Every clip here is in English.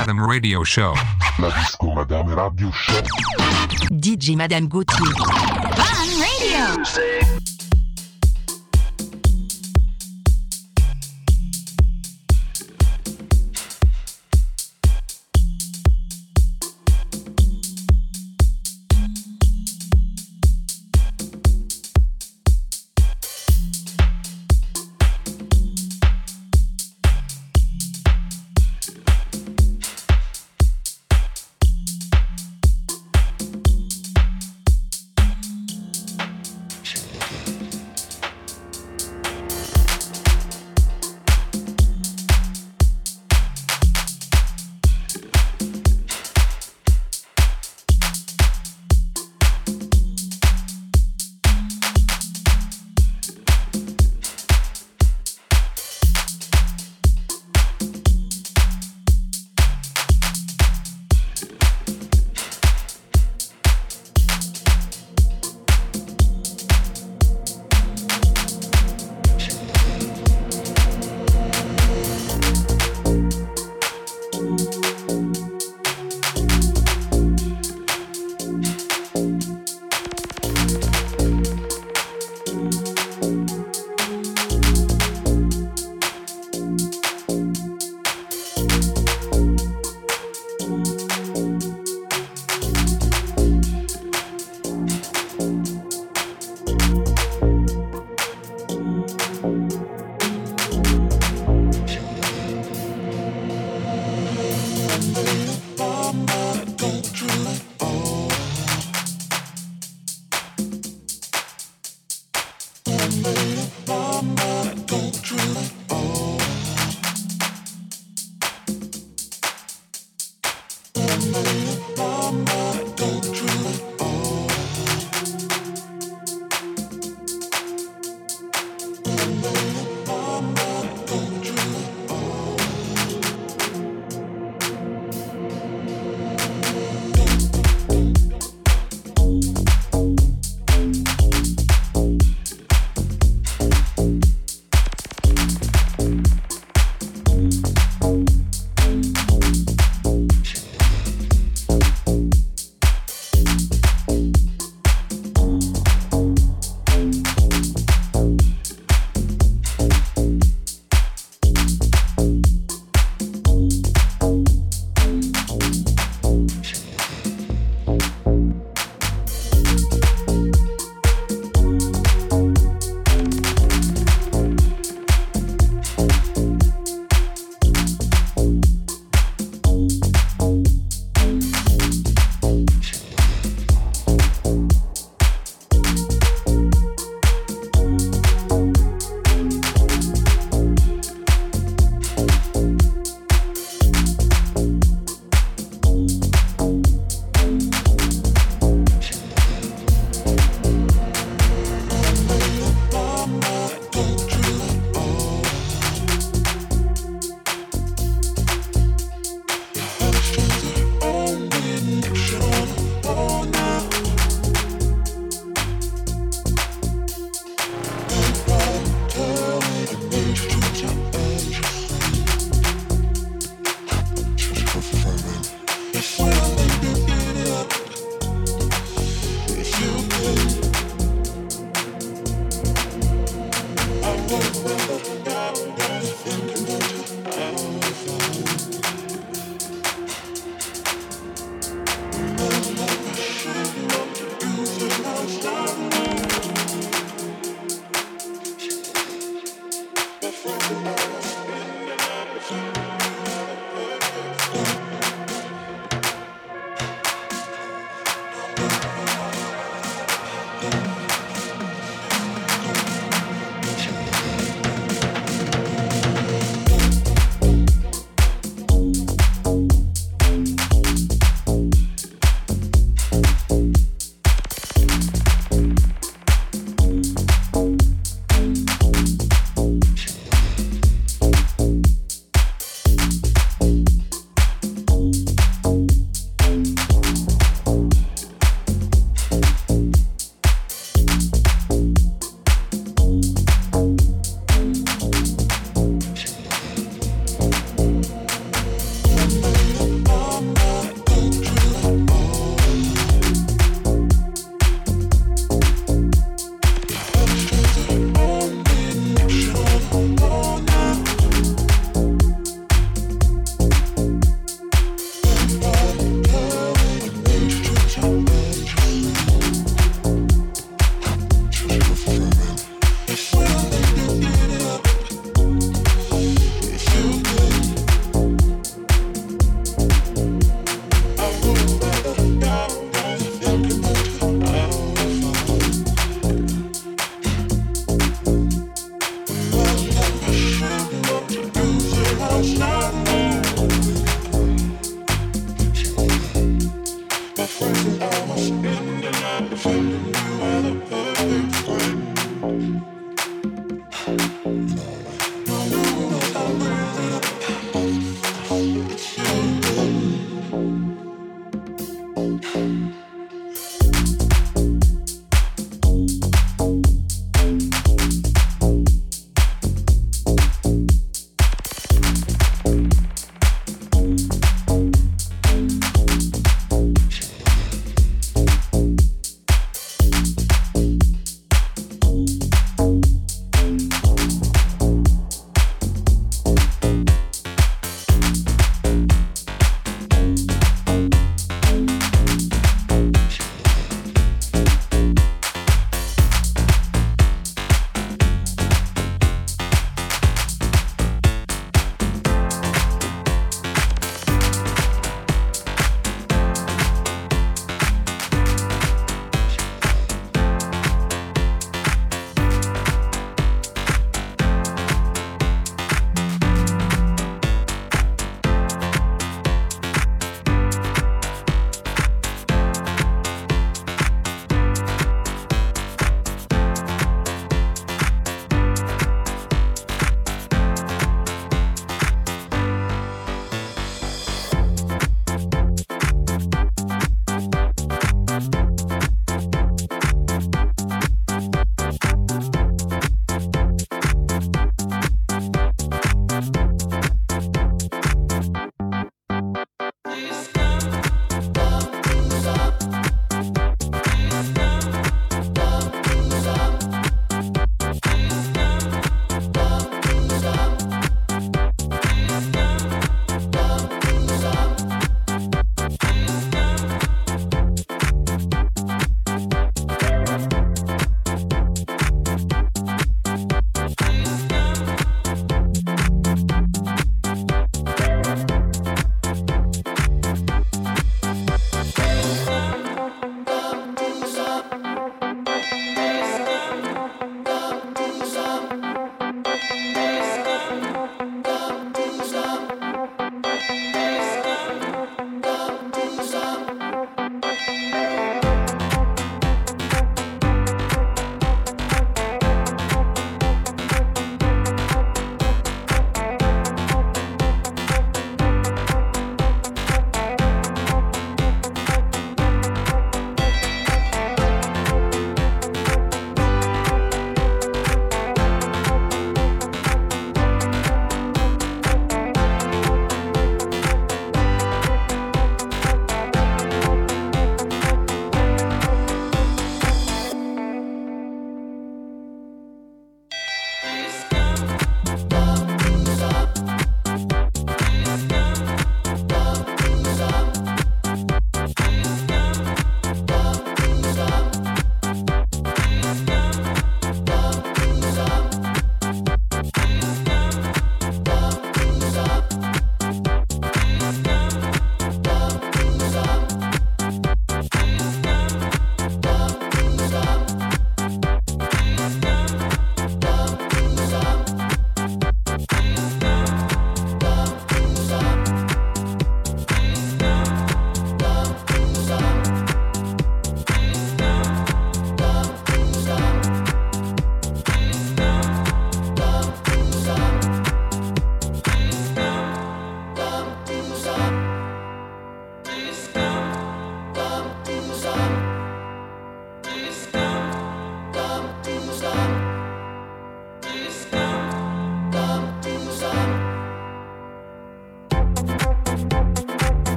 Madame Radio Show. La Disco Madame Radio Show. DJ Madame Gauthier. Fun Radio.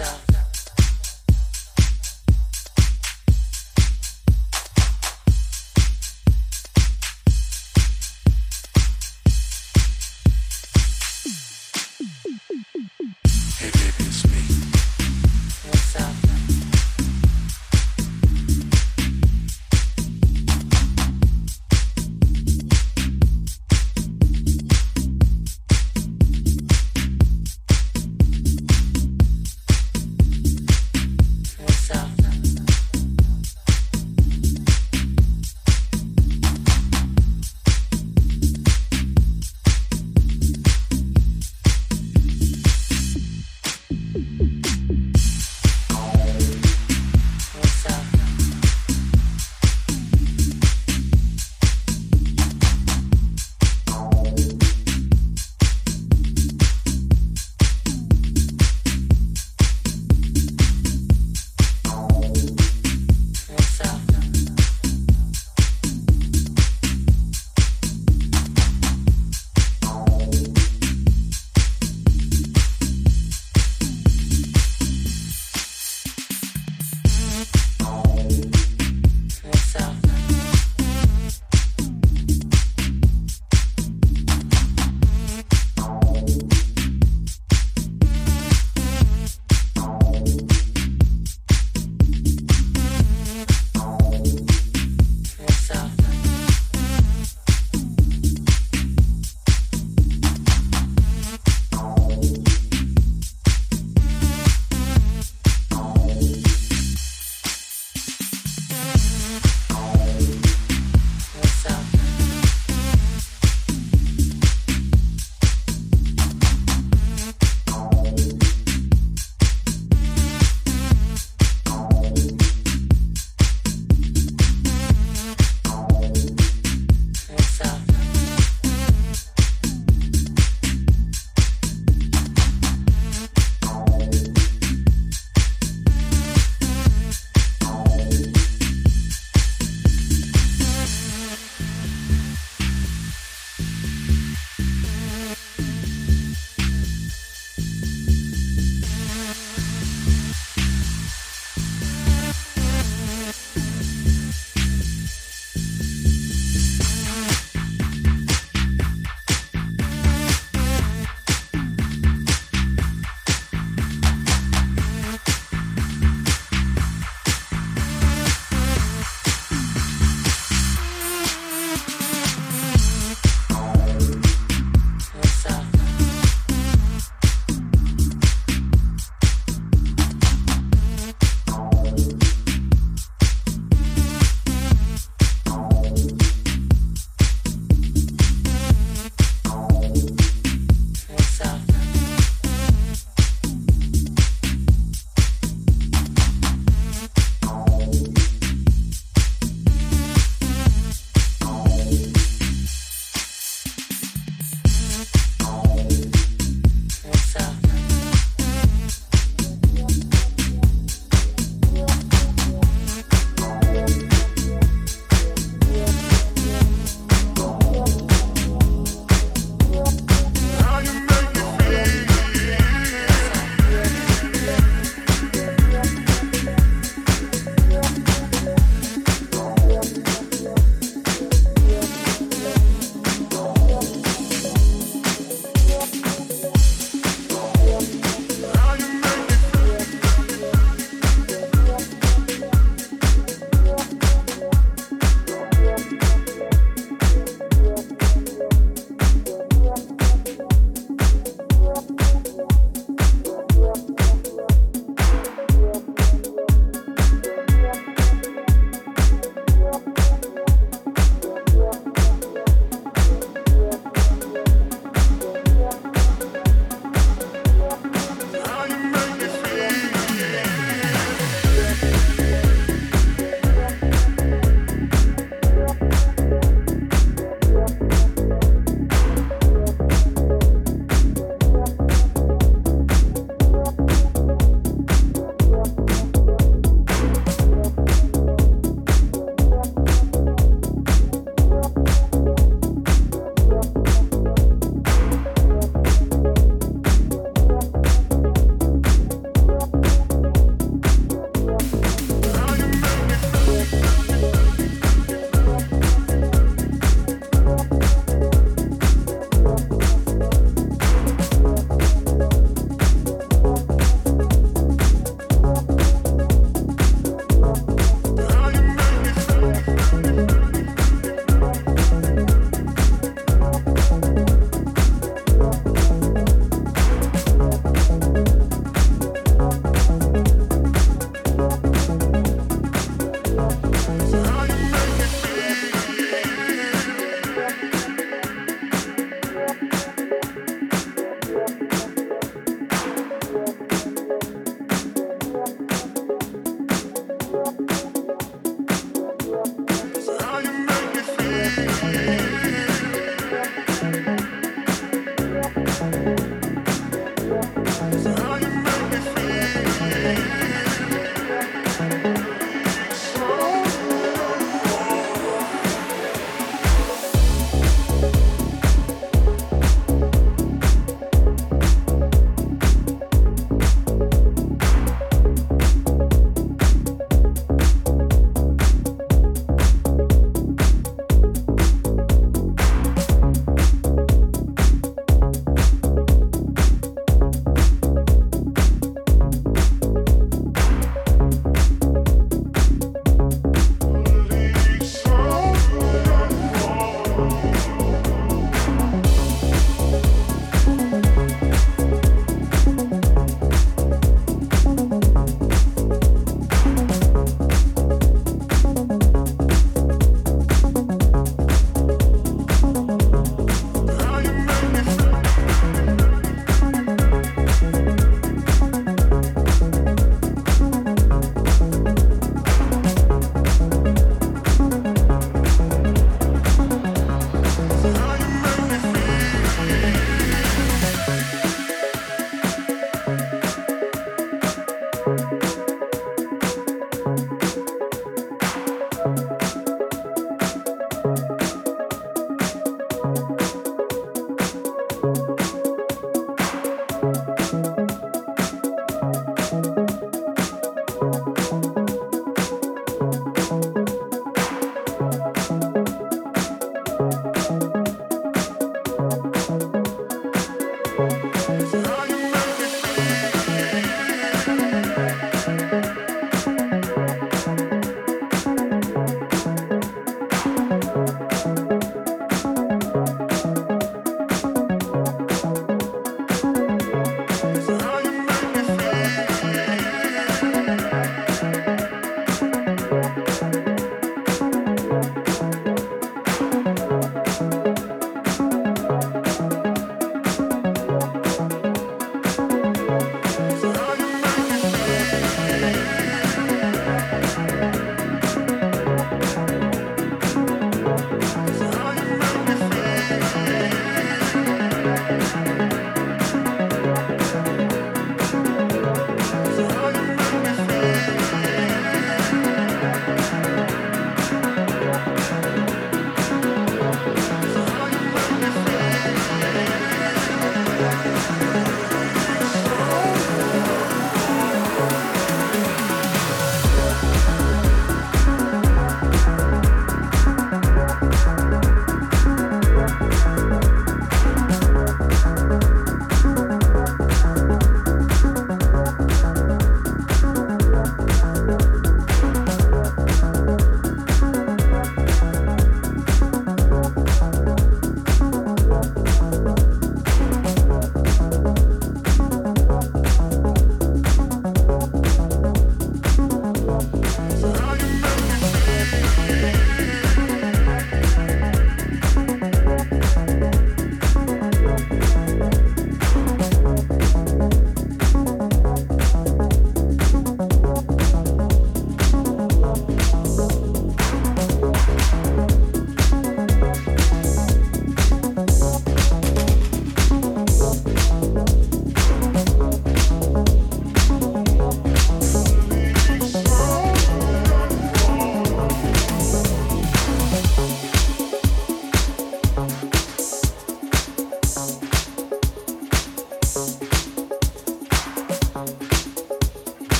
myself.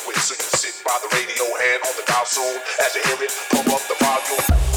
So you sit by the radio, hand on the dial soon as you hear it, pump up the volume.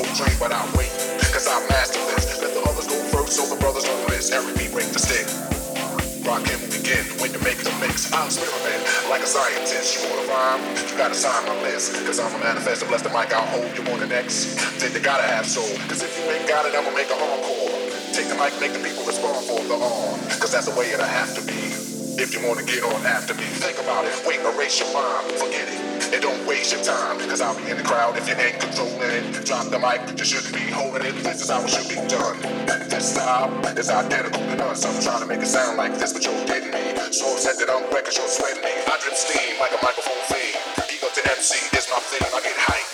Go train, but I wait. Cause I master this. Let the others go first so the brothers don't miss. Every beat break the stick. Rock him begin when you make the mix. I'm man like a scientist. You wanna rhyme? You gotta sign my list. Cause I'm a manifest bless the mic, I'll hold you on the next. Then you gotta have soul. Cause if you ain't got it, I'ma make an encore. Take the mic, make the people respond for the arm. Cause that's the way it'll have to be. If you wanna get on after me, think about it. Wait, erase your mind, forget it. And don't waste your time, cause I'll be in the crowd if you ain't controlling it. Drop the mic, you shouldn't be holding it. This is how it should be done. This style is identical to none. Some trying to make it sound like this, but you're getting me. So upset that I'm wrecking, you're sweating me. I drip steam like a microphone thing. Ego to MC is my thing, I get hyped.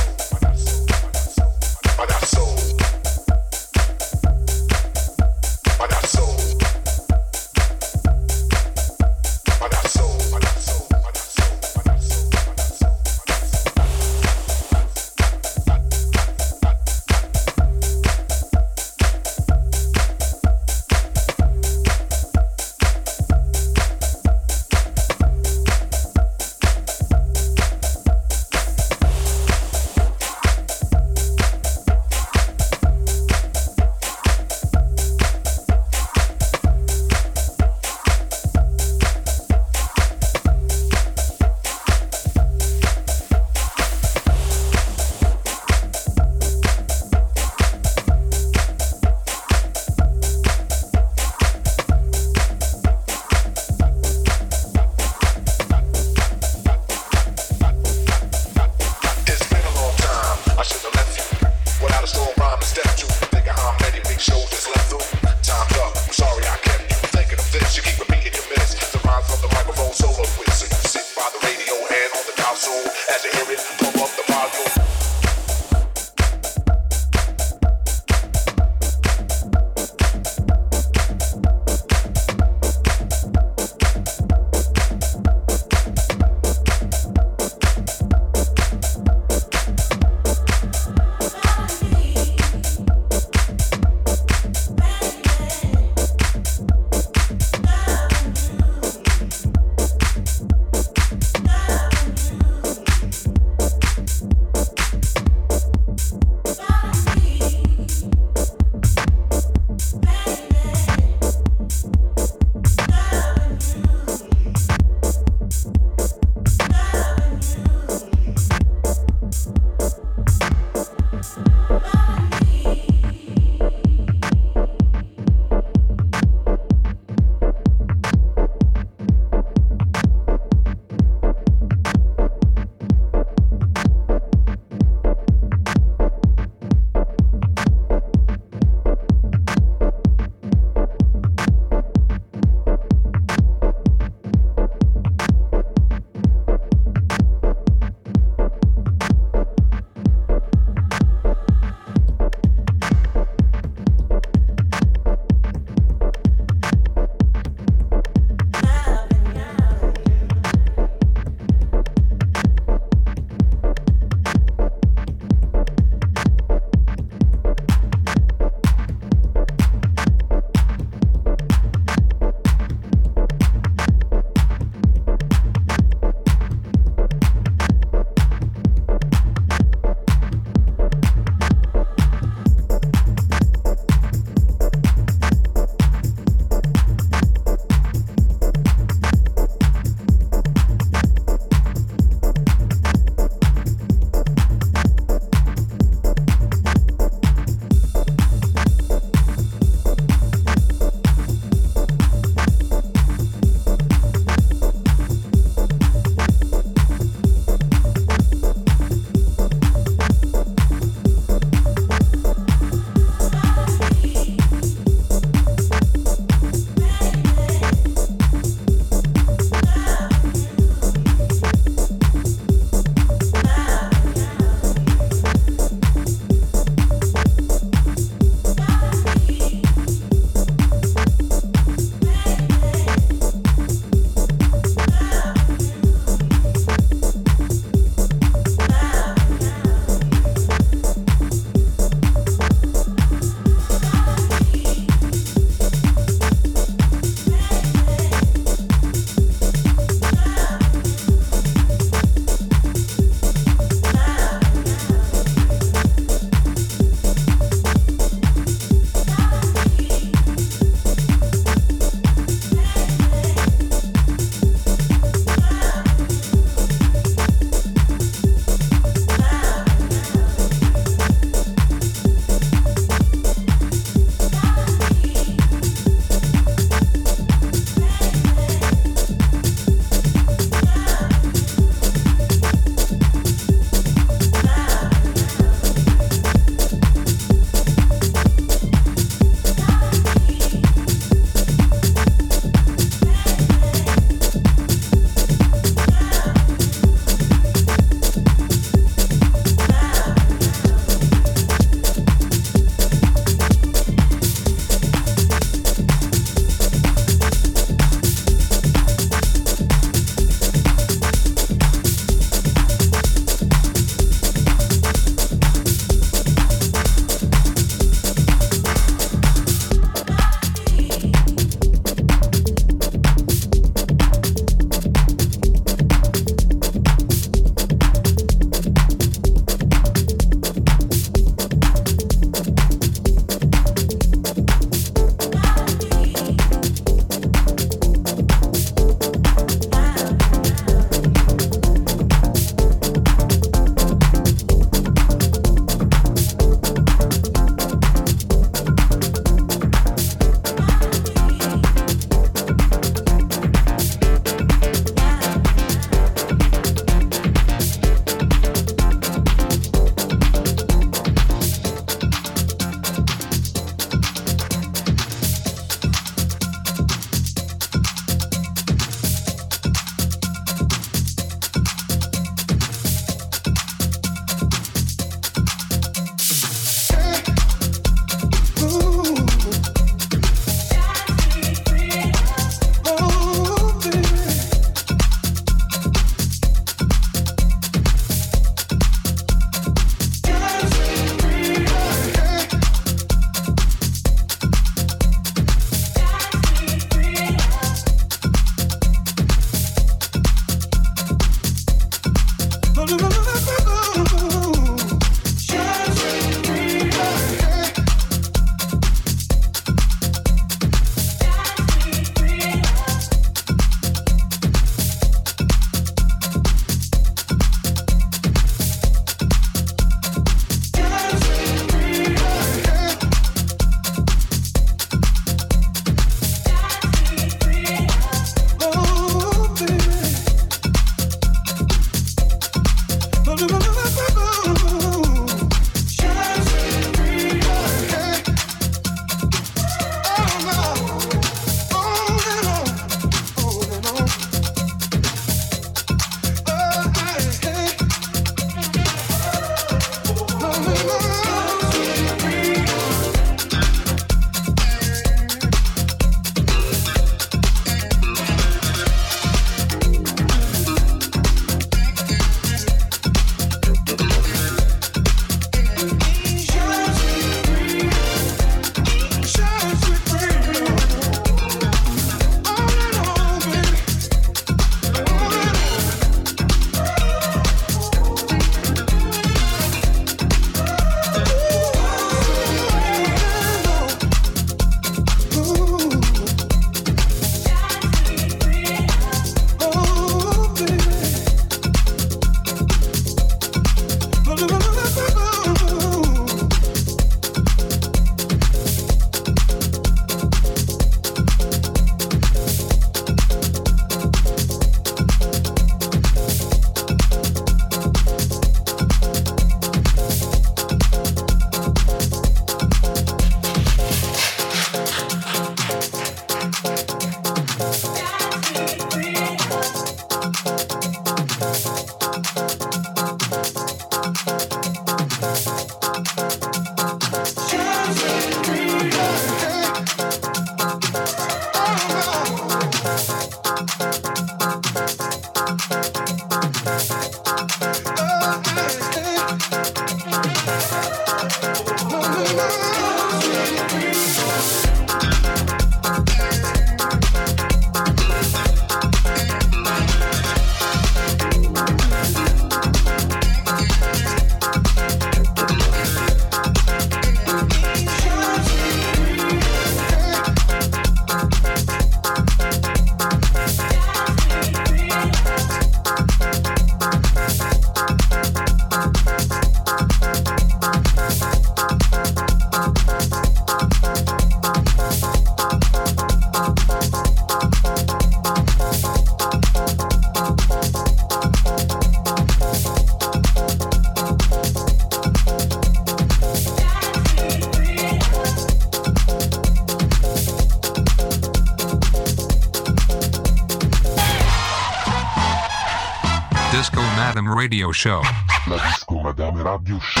Radio Show. La Disco Madame Radio Show.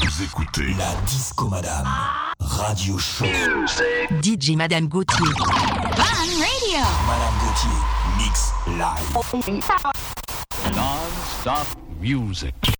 Vous écoutez la Disco Madame Radio Show. DJ Madame Gauthier. Fun Radio. Madame Gauthier, mix live. Non-stop music.